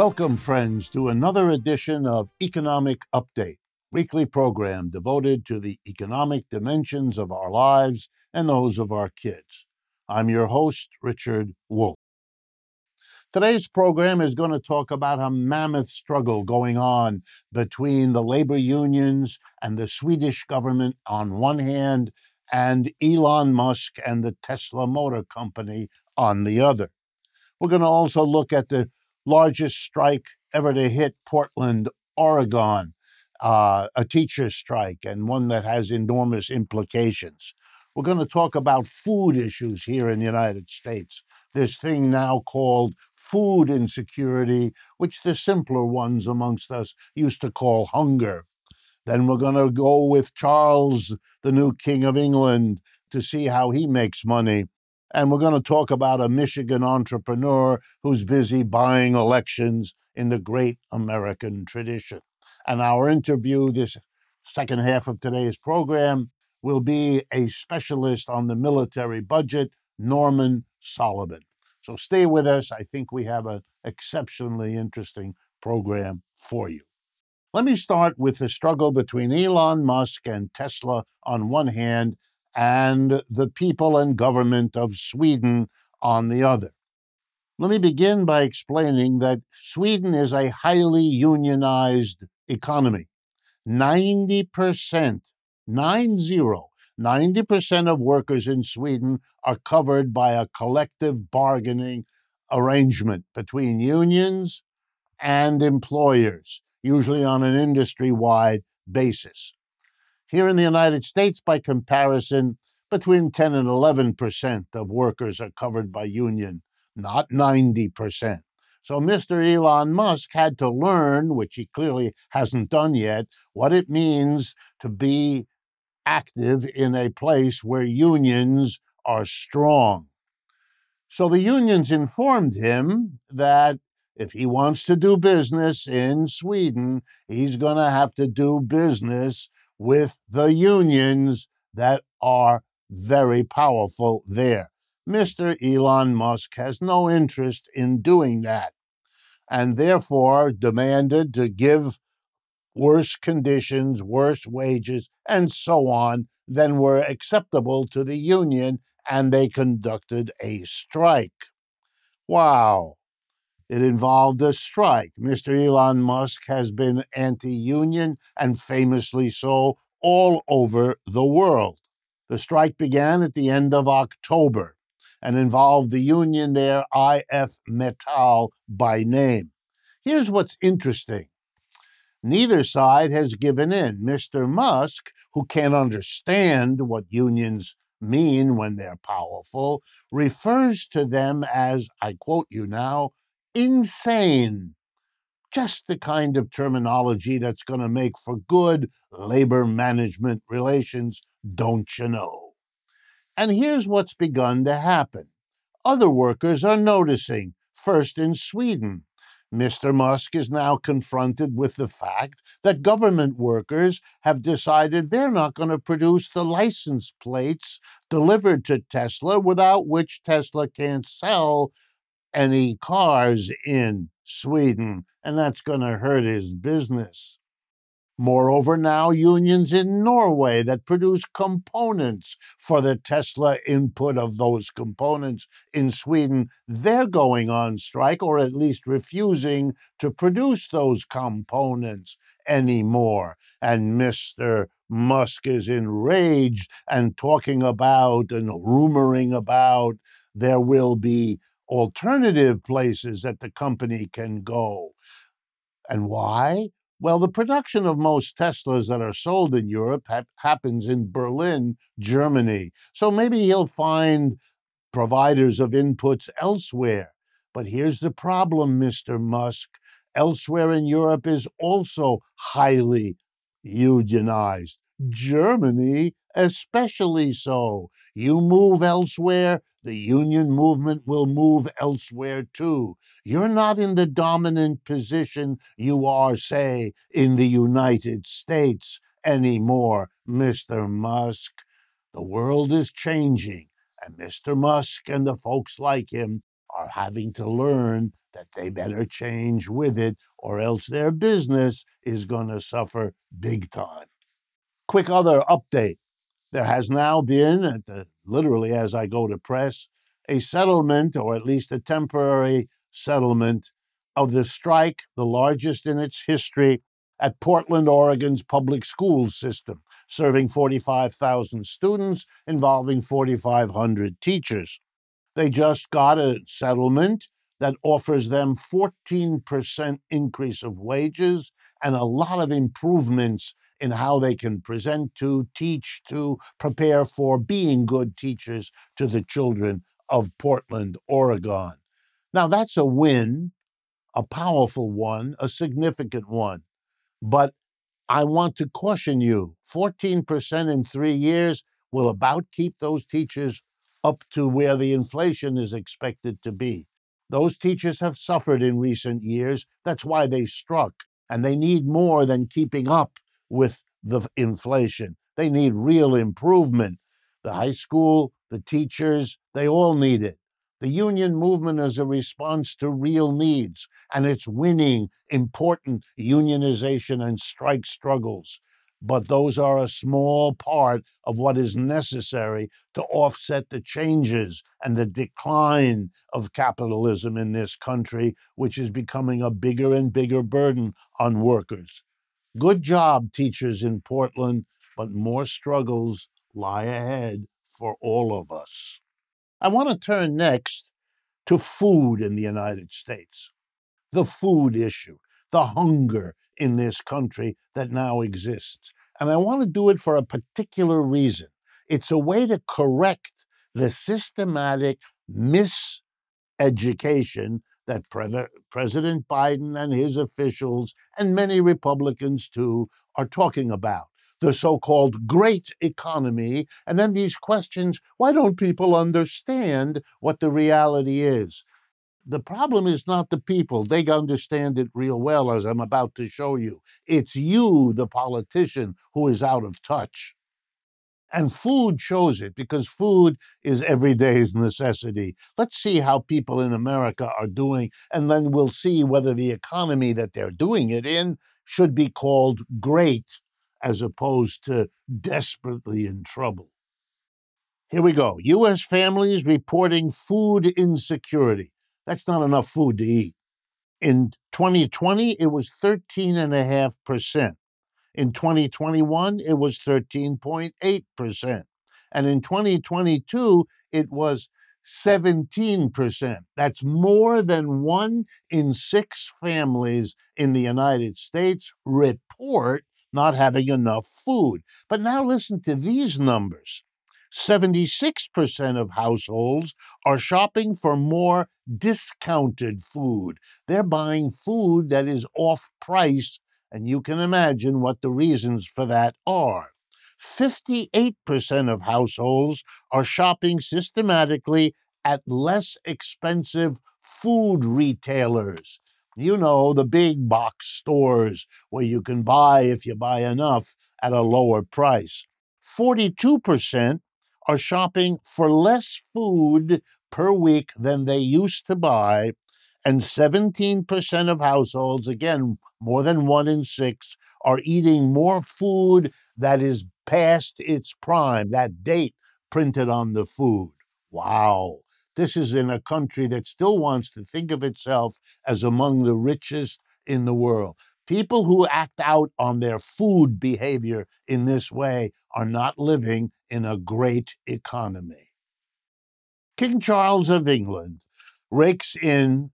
Welcome, friends, to another edition of Economic Update, weekly program devoted to the economic dimensions of our lives and those of our kids. I'm your host, Richard Wolff. Today's program is going to talk about a mammoth struggle going on between the labor unions and the Swedish government on one hand, and Elon Musk and the Tesla Motor Company on the other. We're going to also look at the largest strike ever to hit Portland, Oregon, uh, a teacher strike, and one that has enormous implications. We're going to talk about food issues here in the United States. This thing now called food insecurity, which the simpler ones amongst us used to call hunger. Then we're going to go with Charles, the new King of England, to see how he makes money. And we're going to talk about a Michigan entrepreneur who's busy buying elections in the great American tradition. And our interview, this second half of today's program, will be a specialist on the military budget, Norman Solomon. So stay with us. I think we have an exceptionally interesting program for you. Let me start with the struggle between Elon Musk and Tesla on one hand and the people and government of Sweden on the other. Let me begin by explaining that Sweden is a highly unionized economy. 90%, 90, 90% of workers in Sweden are covered by a collective bargaining arrangement between unions and employers, usually on an industry wide basis. Here in the United States, by comparison, between 10 and 11% of workers are covered by union, not 90%. So Mr. Elon Musk had to learn, which he clearly hasn't done yet, what it means to be active in a place where unions are strong. So the unions informed him that if he wants to do business in Sweden, he's going to have to do business with the unions that are very powerful there. Mr. Elon Musk has no interest in doing that and therefore demanded to give worse conditions, worse wages, and so on than were acceptable to the union, and they conducted a strike. Wow. It involved a strike. Mr. Elon Musk has been anti union and famously so all over the world. The strike began at the end of October and involved the union there, IF Metal, by name. Here's what's interesting neither side has given in. Mr. Musk, who can't understand what unions mean when they're powerful, refers to them as, I quote you now, insane. Just the kind of terminology that's going to make for good labor management relations, don't you know? And here's what's begun to happen other workers are noticing, first in Sweden. Mr. Musk is now confronted with the fact that government workers have decided they're not going to produce the license plates delivered to Tesla without which Tesla can't sell any cars in Sweden, and that's going to hurt his business. Moreover, now unions in Norway that produce components for the Tesla input of those components in Sweden, they're going on strike or at least refusing to produce those components anymore. And Mr. Musk is enraged and talking about and rumoring about there will be alternative places that the company can go. And why? Well, the production of most Teslas that are sold in Europe ha- happens in Berlin, Germany. So maybe he'll find providers of inputs elsewhere. But here's the problem, Mr. Musk. Elsewhere in Europe is also highly unionized. Germany, especially so. You move elsewhere, the union movement will move elsewhere too. You're not in the dominant position you are, say, in the United States anymore, Mr. Musk. The world is changing, and Mr. Musk and the folks like him are having to learn that they better change with it, or else their business is going to suffer big time. Quick other update there has now been, uh, the, literally as I go to press, a settlement, or at least a temporary settlement, of the strike, the largest in its history, at Portland, Oregon's public schools system, serving 45,000 students, involving 4,500 teachers. They just got a settlement that offers them 14% increase of wages and a lot of improvements in how they can present to, teach to, prepare for being good teachers to the children of Portland, Oregon. Now, that's a win, a powerful one, a significant one. But I want to caution you 14% in three years will about keep those teachers up to where the inflation is expected to be. Those teachers have suffered in recent years. That's why they struck. And they need more than keeping up with the inflation. They need real improvement. The high school, the teachers, they all need it. The union movement is a response to real needs, and it's winning important unionization and strike struggles. But those are a small part of what is necessary to offset the changes and the decline of capitalism in this country, which is becoming a bigger and bigger burden on workers. Good job, teachers in Portland, but more struggles lie ahead for all of us. I want to turn next to food in the United States, the food issue, the hunger in this country that now exists. And I want to do it for a particular reason. It's a way to correct the systematic miseducation that Pre- President Biden and his officials, and many Republicans too, are talking about the so called great economy. And then these questions why don't people understand what the reality is? The problem is not the people. They understand it real well, as I'm about to show you. It's you, the politician, who is out of touch. And food shows it because food is everyday's necessity. Let's see how people in America are doing, and then we'll see whether the economy that they're doing it in should be called great as opposed to desperately in trouble. Here we go. U.S. families reporting food insecurity. That's not enough food to eat. In 2020, it was 13.5%. In 2021, it was 13.8%. And in 2022, it was 17%. That's more than one in six families in the United States report not having enough food. But now listen to these numbers 76% of households are shopping for more discounted food. They're buying food that is off price and you can imagine what the reasons for that are. 58% of households are shopping systematically at less expensive food retailers. You know, the big box stores where you can buy, if you buy enough, at a lower price. 42% are shopping for less food per week than they used to buy, and 17% of households, again, more than one in six, are eating more food that is past its prime, that date printed on the food. Wow. This is in a country that still wants to think of itself as among the richest in the world. People who act out on their food behavior in this way are not living in a great economy. King Charles of England rakes in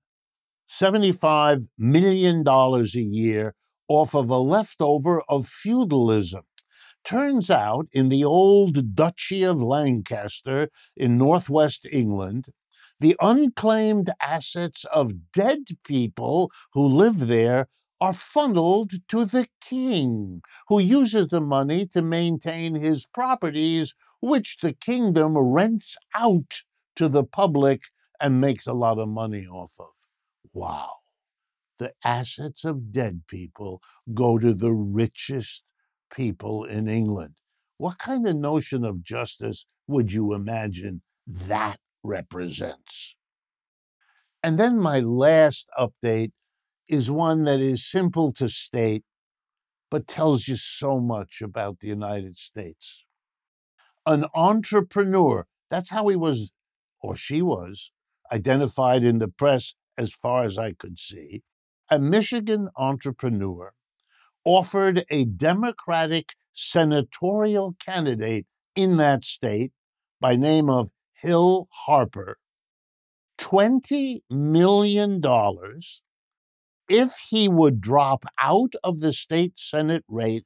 $75 million a year off of a leftover of feudalism. Turns out, in the old Duchy of Lancaster in northwest England, the unclaimed assets of dead people who live there are funneled to the king, who uses the money to maintain his properties, which the kingdom rents out to the public and makes a lot of money off of. Wow. The assets of dead people go to the richest people in England. What kind of notion of justice would you imagine that represents? And then my last update is one that is simple to state, but tells you so much about the United States. An entrepreneur, that's how he was, or she was, identified in the press as far as I could see. A Michigan entrepreneur offered a Democratic senatorial candidate in that state by name of Hill Harper $20 million if he would drop out of the state Senate race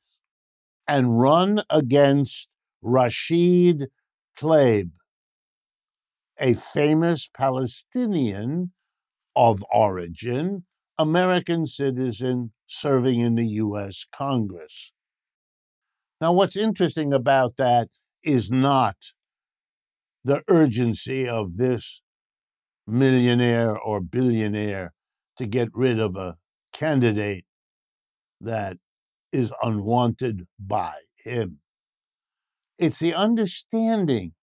and run against Rashid Tlaib, a famous Palestinian of origin, American citizen serving in the U.S. Congress. Now, what's interesting about that is not the urgency of this millionaire or billionaire to get rid of a candidate that is unwanted by him. It's the understanding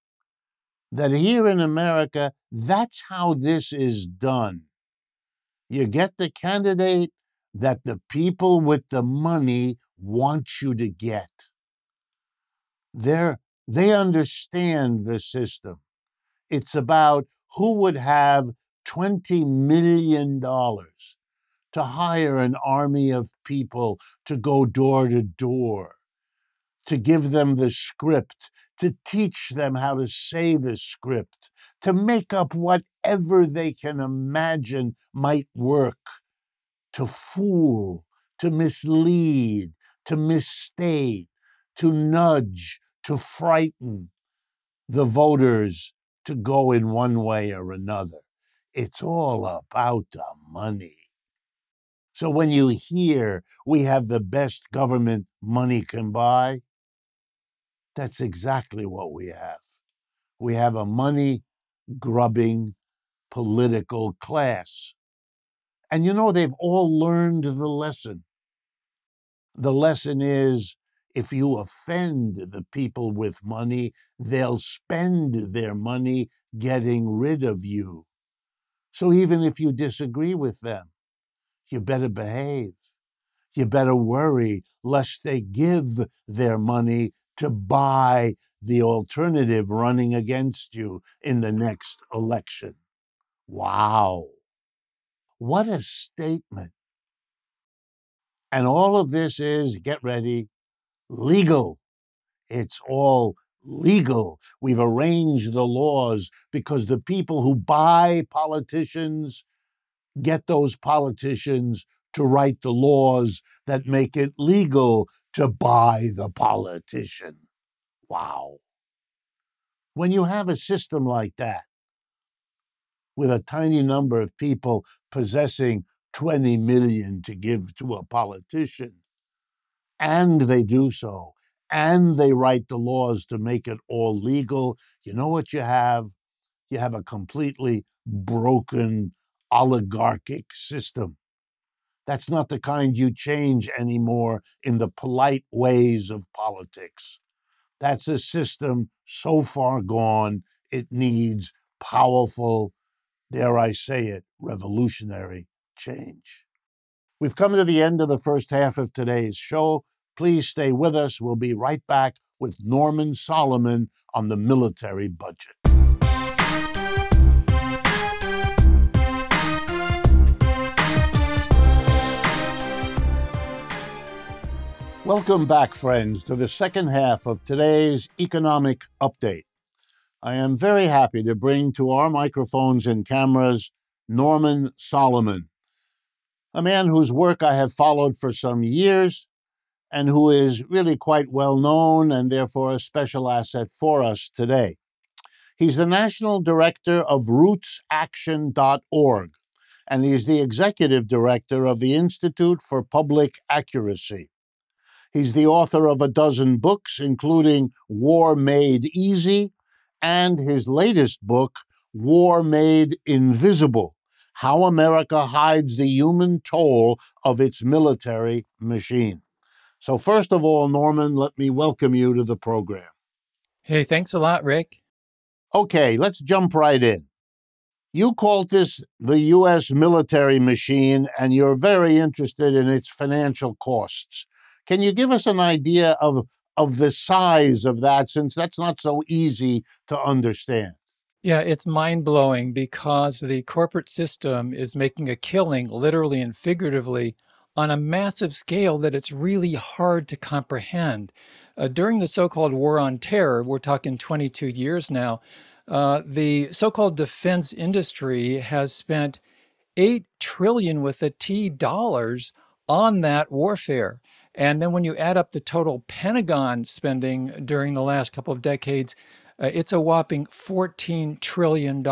that here in America, that's how this is done. You get the candidate that the people with the money want you to get. They're, they understand the system. It's about who would have $20 million to hire an army of people to go door to door, to give them the script, to teach them how to say the script, to make up whatever they can imagine might work, to fool, to mislead, to misstate, to nudge, to frighten the voters to go in one way or another. It's all about the money. So when you hear we have the best government money can buy, that's exactly what we have. We have a money grubbing political class. And you know, they've all learned the lesson. The lesson is if you offend the people with money, they'll spend their money getting rid of you. So even if you disagree with them, you better behave. You better worry lest they give their money to buy the alternative running against you in the next election. Wow. What a statement. And all of this is, get ready, legal. It's all legal. We've arranged the laws because the people who buy politicians get those politicians to write the laws that make it legal to buy the politician. Wow. When you have a system like that, with a tiny number of people possessing 20 million to give to a politician, and they do so, and they write the laws to make it all legal, you know what you have? You have a completely broken oligarchic system. That's not the kind you change anymore in the polite ways of politics. That's a system so far gone, it needs powerful, dare I say it, revolutionary change. We've come to the end of the first half of today's show. Please stay with us. We'll be right back with Norman Solomon on the military budget. Welcome back, friends, to the second half of today's economic update. I am very happy to bring to our microphones and cameras Norman Solomon, a man whose work I have followed for some years and who is really quite well known and therefore a special asset for us today. He's the national director of rootsaction.org, and he's the executive director of the Institute for Public Accuracy. He's the author of a dozen books, including War Made Easy and his latest book, War Made Invisible How America Hides the Human Toll of Its Military Machine. So, first of all, Norman, let me welcome you to the program. Hey, thanks a lot, Rick. Okay, let's jump right in. You called this the U.S. military machine, and you're very interested in its financial costs. Can you give us an idea of, of the size of that, since that's not so easy to understand? Yeah, it's mind blowing because the corporate system is making a killing, literally and figuratively, on a massive scale that it's really hard to comprehend. Uh, during the so called war on terror, we're talking 22 years now, uh, the so called defense industry has spent 8 trillion with a T dollars on that warfare. And then when you add up the total Pentagon spending during the last couple of decades, uh, it's a whopping $14 trillion.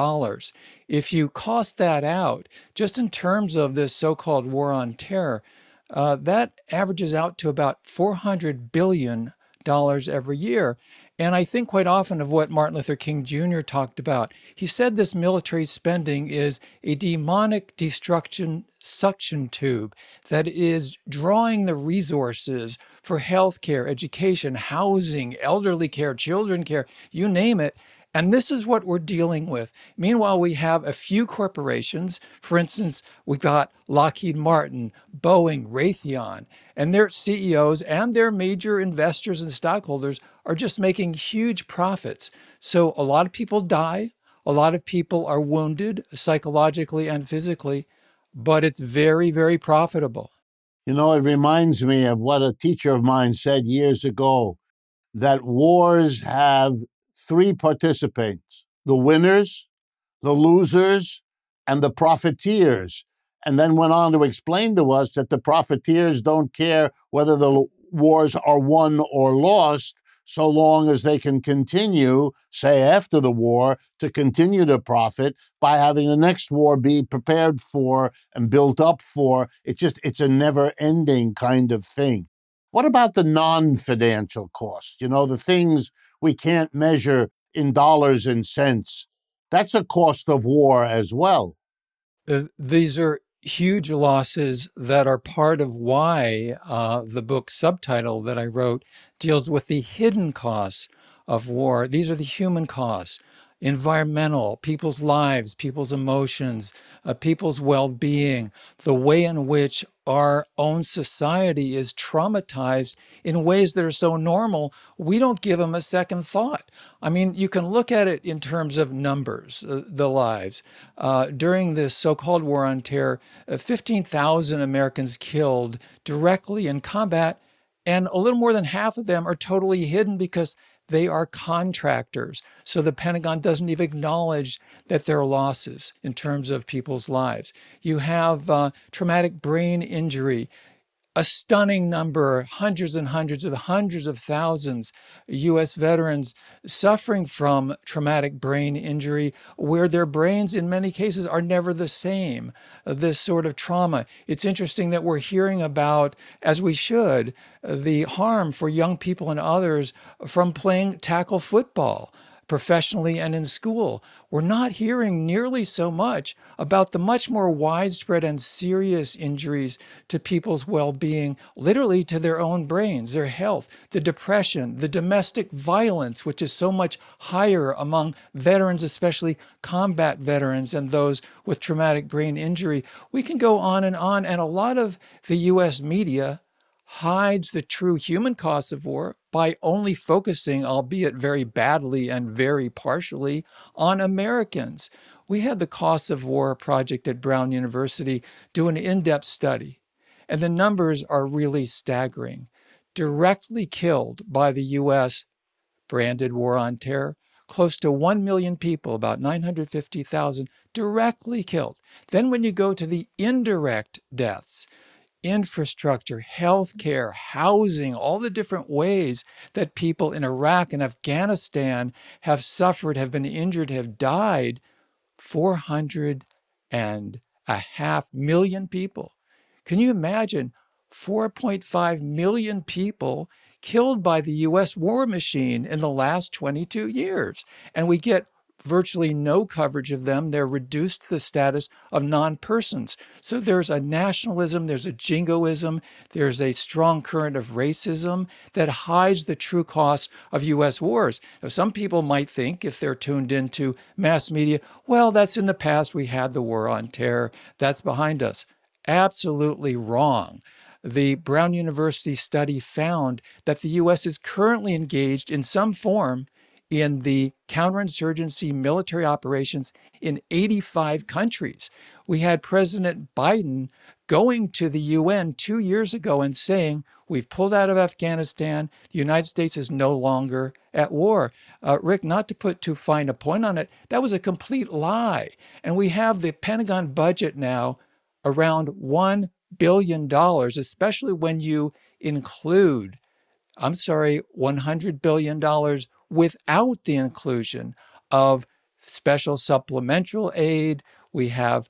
If you cost that out, just in terms of this so called war on terror, uh, that averages out to about $400 billion every year. And I think quite often of what Martin Luther King Jr. talked about. He said this military spending is a demonic destruction suction tube that is drawing the resources for healthcare, education, housing, elderly care, children care, you name it, and this is what we're dealing with. Meanwhile, we have a few corporations. For instance, we've got Lockheed Martin, Boeing, Raytheon, and their CEOs and their major investors and stockholders are just making huge profits. So a lot of people die. A lot of people are wounded psychologically and physically, but it's very, very profitable. You know, it reminds me of what a teacher of mine said years ago that wars have three participants the winners, the losers, and the profiteers. And then went on to explain to us that the profiteers don't care whether the wars are won or lost so long as they can continue, say after the war, to continue to profit by having the next war be prepared for and built up for. It just it's a never ending kind of thing. What about the non financial costs? You know, the things we can't measure in dollars and cents. That's a cost of war as well. Uh, these are huge losses that are part of why uh, the book subtitle that I wrote deals with the hidden costs of war. These are the human costs environmental, people's lives, people's emotions, uh, people's well being, the way in which our own society is traumatized in ways that are so normal, we don't give them a second thought. I mean, you can look at it in terms of numbers, uh, the lives. Uh, during this so called war on terror, uh, 15,000 Americans killed directly in combat, and a little more than half of them are totally hidden because they are contractors. So the Pentagon doesn't even acknowledge that there are losses in terms of people's lives. You have uh, traumatic brain injury a stunning number, hundreds and hundreds of hundreds of thousands US veterans suffering from traumatic brain injury where their brains in many cases are never the same. Uh, this sort of trauma. It's interesting that we're hearing about as we should uh, the harm for young people and others from playing tackle football professionally and in school. We're not hearing nearly so much about the much more widespread and serious injuries to people's well being, literally to their own brains, their health, the depression, the domestic violence, which is so much higher among veterans, especially combat veterans and those with traumatic brain injury. We can go on and on, and a lot of the US media hides the true human costs of war by only focusing, albeit very badly and very partially, on Americans. We had the Cost of War project at Brown University do an in depth study, and the numbers are really staggering. Directly killed by the U.S. branded war on terror, close to 1 million people, about 950,000, directly killed. Then, when you go to the indirect deaths, infrastructure, healthcare, housing, all the different ways that people in Iraq and Afghanistan have suffered, have been injured, have died 400 and a half million people. Can you imagine 4.5 million people killed by the US war machine in the last 22 years? And we get virtually no coverage of them. They're reduced to the status of non persons. So there's a nationalism, there's a jingoism, there's a strong current of racism that hides the true costs of U.S. wars. Now, some people might think, if they're tuned into mass media, well, that's in the past. We had the war on terror, that's behind us. Absolutely wrong the Brown University study found that the U.S. is currently engaged in some form in the counterinsurgency military operations in 85 countries. We had President Biden going to the UN two years ago and saying, We've pulled out of Afghanistan. The United States is no longer at war. Uh, Rick, not to put too fine a point on it, that was a complete lie. And we have the Pentagon budget now around $1 billion, especially when you include, I'm sorry, $100 billion without the inclusion of special supplemental aid. We have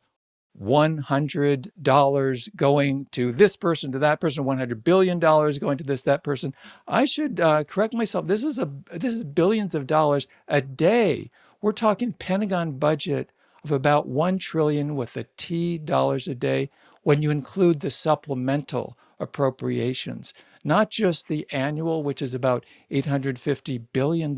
$100 going to this person, to that person, $100 billion going to this, that person. I should uh, correct myself. This is a this is billions of dollars a day. We're talking Pentagon budget of about 1 trillion with a T dollars a day when you include the supplemental appropriations not just the annual, which is about $850 billion,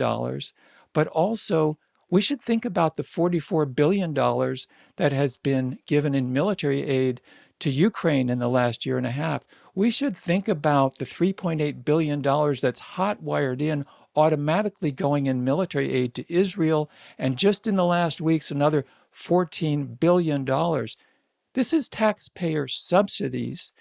but also we should think about the $44 billion that has been given in military aid to Ukraine in the last year and a half. We should think about the $3.8 billion that's hot wired in automatically going in military aid to Israel, and just in the last weeks, another $14 billion. This is taxpayer subsidies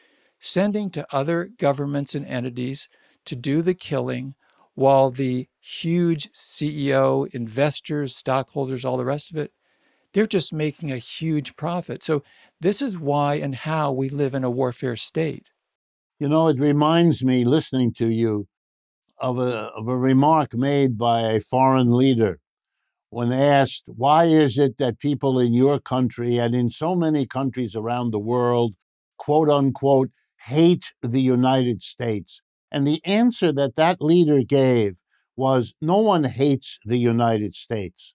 sending to other governments and entities to do the killing while the huge CEO, investors, stockholders, all the rest of it, they're just making a huge profit. So, this is why and how we live in a warfare state. You know, it reminds me, listening to you, of a, of a remark made by a foreign leader when asked, Why is it that people in your country and in so many countries around the world, quote unquote, hate the United States? And the answer that that leader gave was no one hates the United States.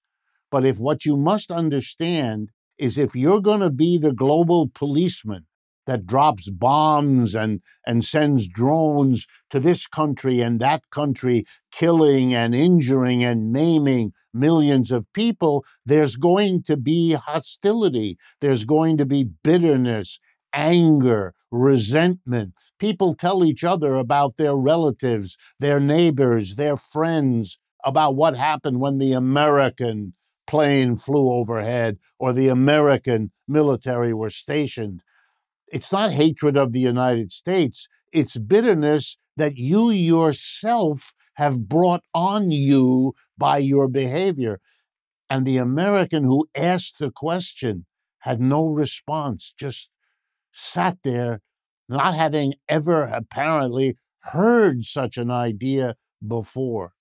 But if what you must understand is if you're going to be the global policeman that drops bombs and, and sends drones to this country and that country, killing and injuring and maiming millions of people, there's going to be hostility. There's going to be bitterness anger, resentment. People tell each other about their relatives, their neighbors, their friends, about what happened when the American plane flew overhead or the American military were stationed. It's not hatred of the United States, it's bitterness that you yourself have brought on you by your behavior. And the American who asked the question had no response, just sat there not having ever apparently heard such an idea before.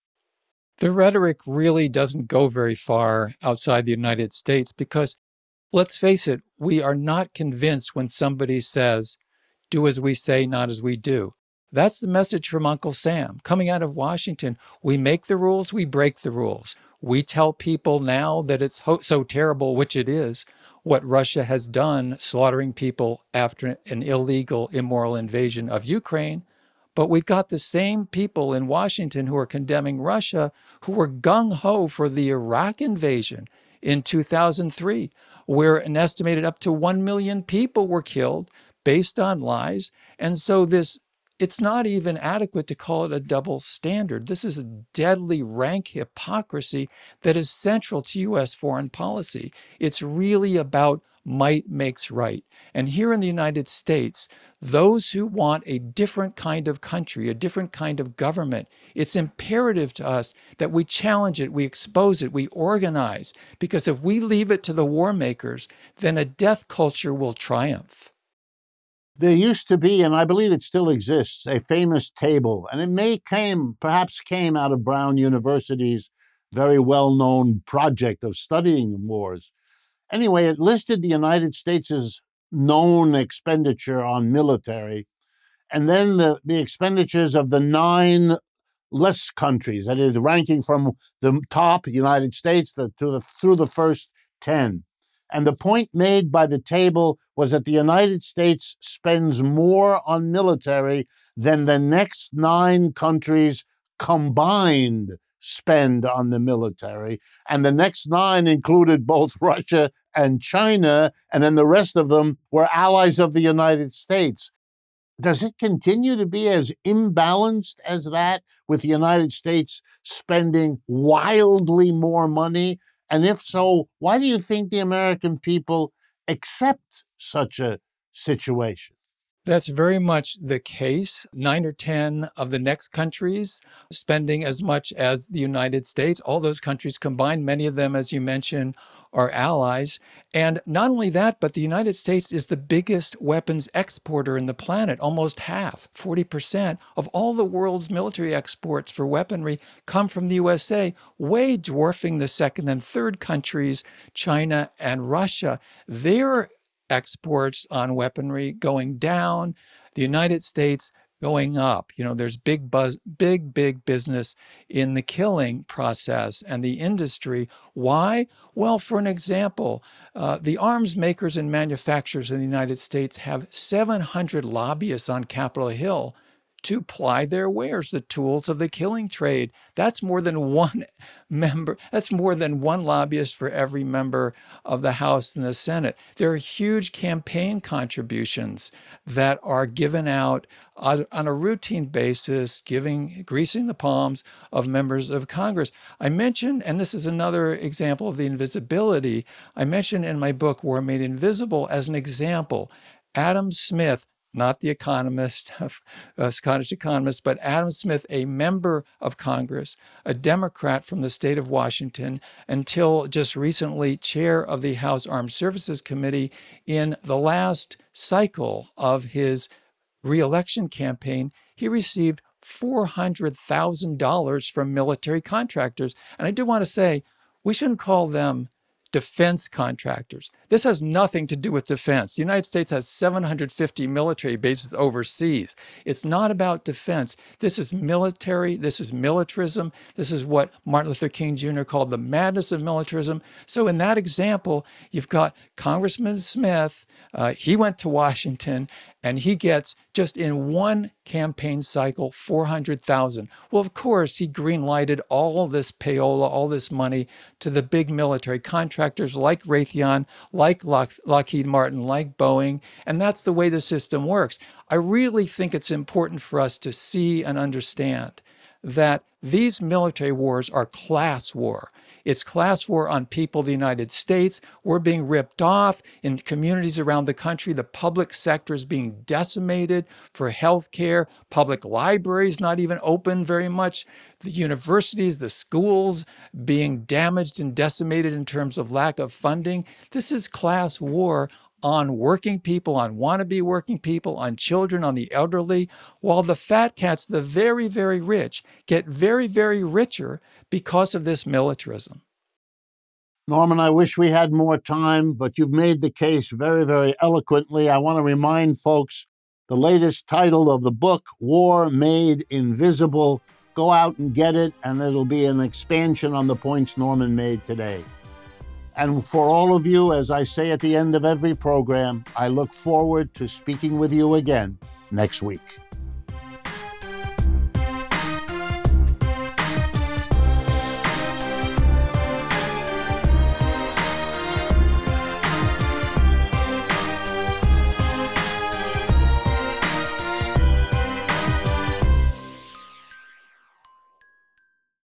The rhetoric really doesn't go very far outside the United States because, let's face it, we are not convinced when somebody says, do as we say, not as we do. That's the message from Uncle Sam coming out of Washington. We make the rules, we break the rules. We tell people now that it's ho- so terrible, which it is, what Russia has done, slaughtering people after an illegal, immoral invasion of Ukraine. But we've got the same people in Washington who are condemning Russia who were gung ho for the Iraq invasion in 2003, where an estimated up to 1 million people were killed based on lies. And so this it's not even adequate to call it a double standard. This is a deadly rank hypocrisy that is central to U.S. foreign policy. It's really about might makes right. And here in the United States, those who want a different kind of country, a different kind of government, it's imperative to us that we challenge it, we expose it, we organize. Because if we leave it to the war makers, then a death culture will triumph. There used to be, and I believe it still exists, a famous table, and it may came, perhaps came out of Brown University's very well-known project of studying wars. Anyway, it listed the United States' known expenditure on military, and then the, the expenditures of the nine less countries, that is, ranking from the top, United States, the, to the, through the first 10. And the point made by the table was that the United States spends more on military than the next nine countries combined spend on the military. And the next nine included both Russia and China, and then the rest of them were allies of the United States. Does it continue to be as imbalanced as that, with the United States spending wildly more money? And if so, why do you think the American people accept such a situation? That's very much the case. Nine or 10 of the next countries spending as much as the United States. All those countries combined, many of them, as you mentioned, are allies. And not only that, but the United States is the biggest weapons exporter in the planet. Almost half, 40% of all the world's military exports for weaponry come from the USA, way dwarfing the second and third countries, China and Russia. Their exports on weaponry going down, the United States going up. You know, there's big buzz, big, big business in the killing process and the industry. Why? Well, for an example, uh, the arms makers and manufacturers in the United States have 700 lobbyists on Capitol Hill to ply their wares, the tools of the killing trade. That's more than one member, that's more than one lobbyist for every member of the House and the Senate. There are huge campaign contributions that are given out on a routine basis, giving, greasing the palms of members of Congress. I mentioned, and this is another example of the invisibility, I mentioned in my book, War Made Invisible, as an example. Adam Smith not the economist, a uh, Scottish economist, but Adam Smith, a member of Congress, a Democrat from the state of Washington, until just recently chair of the House Armed Services Committee in the last cycle of his reelection campaign, he received $400,000 from military contractors. And I do want to say, we shouldn't call them defense contractors. This has nothing to do with defense. The United States has 750 military bases overseas. It's not about defense. This is military. This is militarism. This is what Martin Luther King Jr. called the madness of militarism. So, in that example, you've got Congressman Smith. Uh, he went to Washington and he gets just in one campaign cycle 400,000. Well, of course, he greenlighted all this payola, all this money to the big military contractors like Raytheon, like Lock- Lockheed Martin, like Boeing, and that's the way the system works. I really think it's important for us to see and understand that these military wars are class war. It's class war on people of the United States. We're being ripped off in communities around the country. The public sector is being decimated for health care. Public libraries not even open very much. The universities, the schools being damaged and decimated in terms of lack of funding. This is class war on working people, on wannabe working people, on children, on the elderly, while the fat cats, the very, very rich, get very, very richer because of this militarism. Norman, I wish we had more time, but you've made the case very, very eloquently. I want to remind folks the latest title of the book, War Made Invisible. Go out and get it, and it'll be an expansion on the points Norman made today. And for all of you, as I say at the end of every program, I look forward to speaking with you again next week.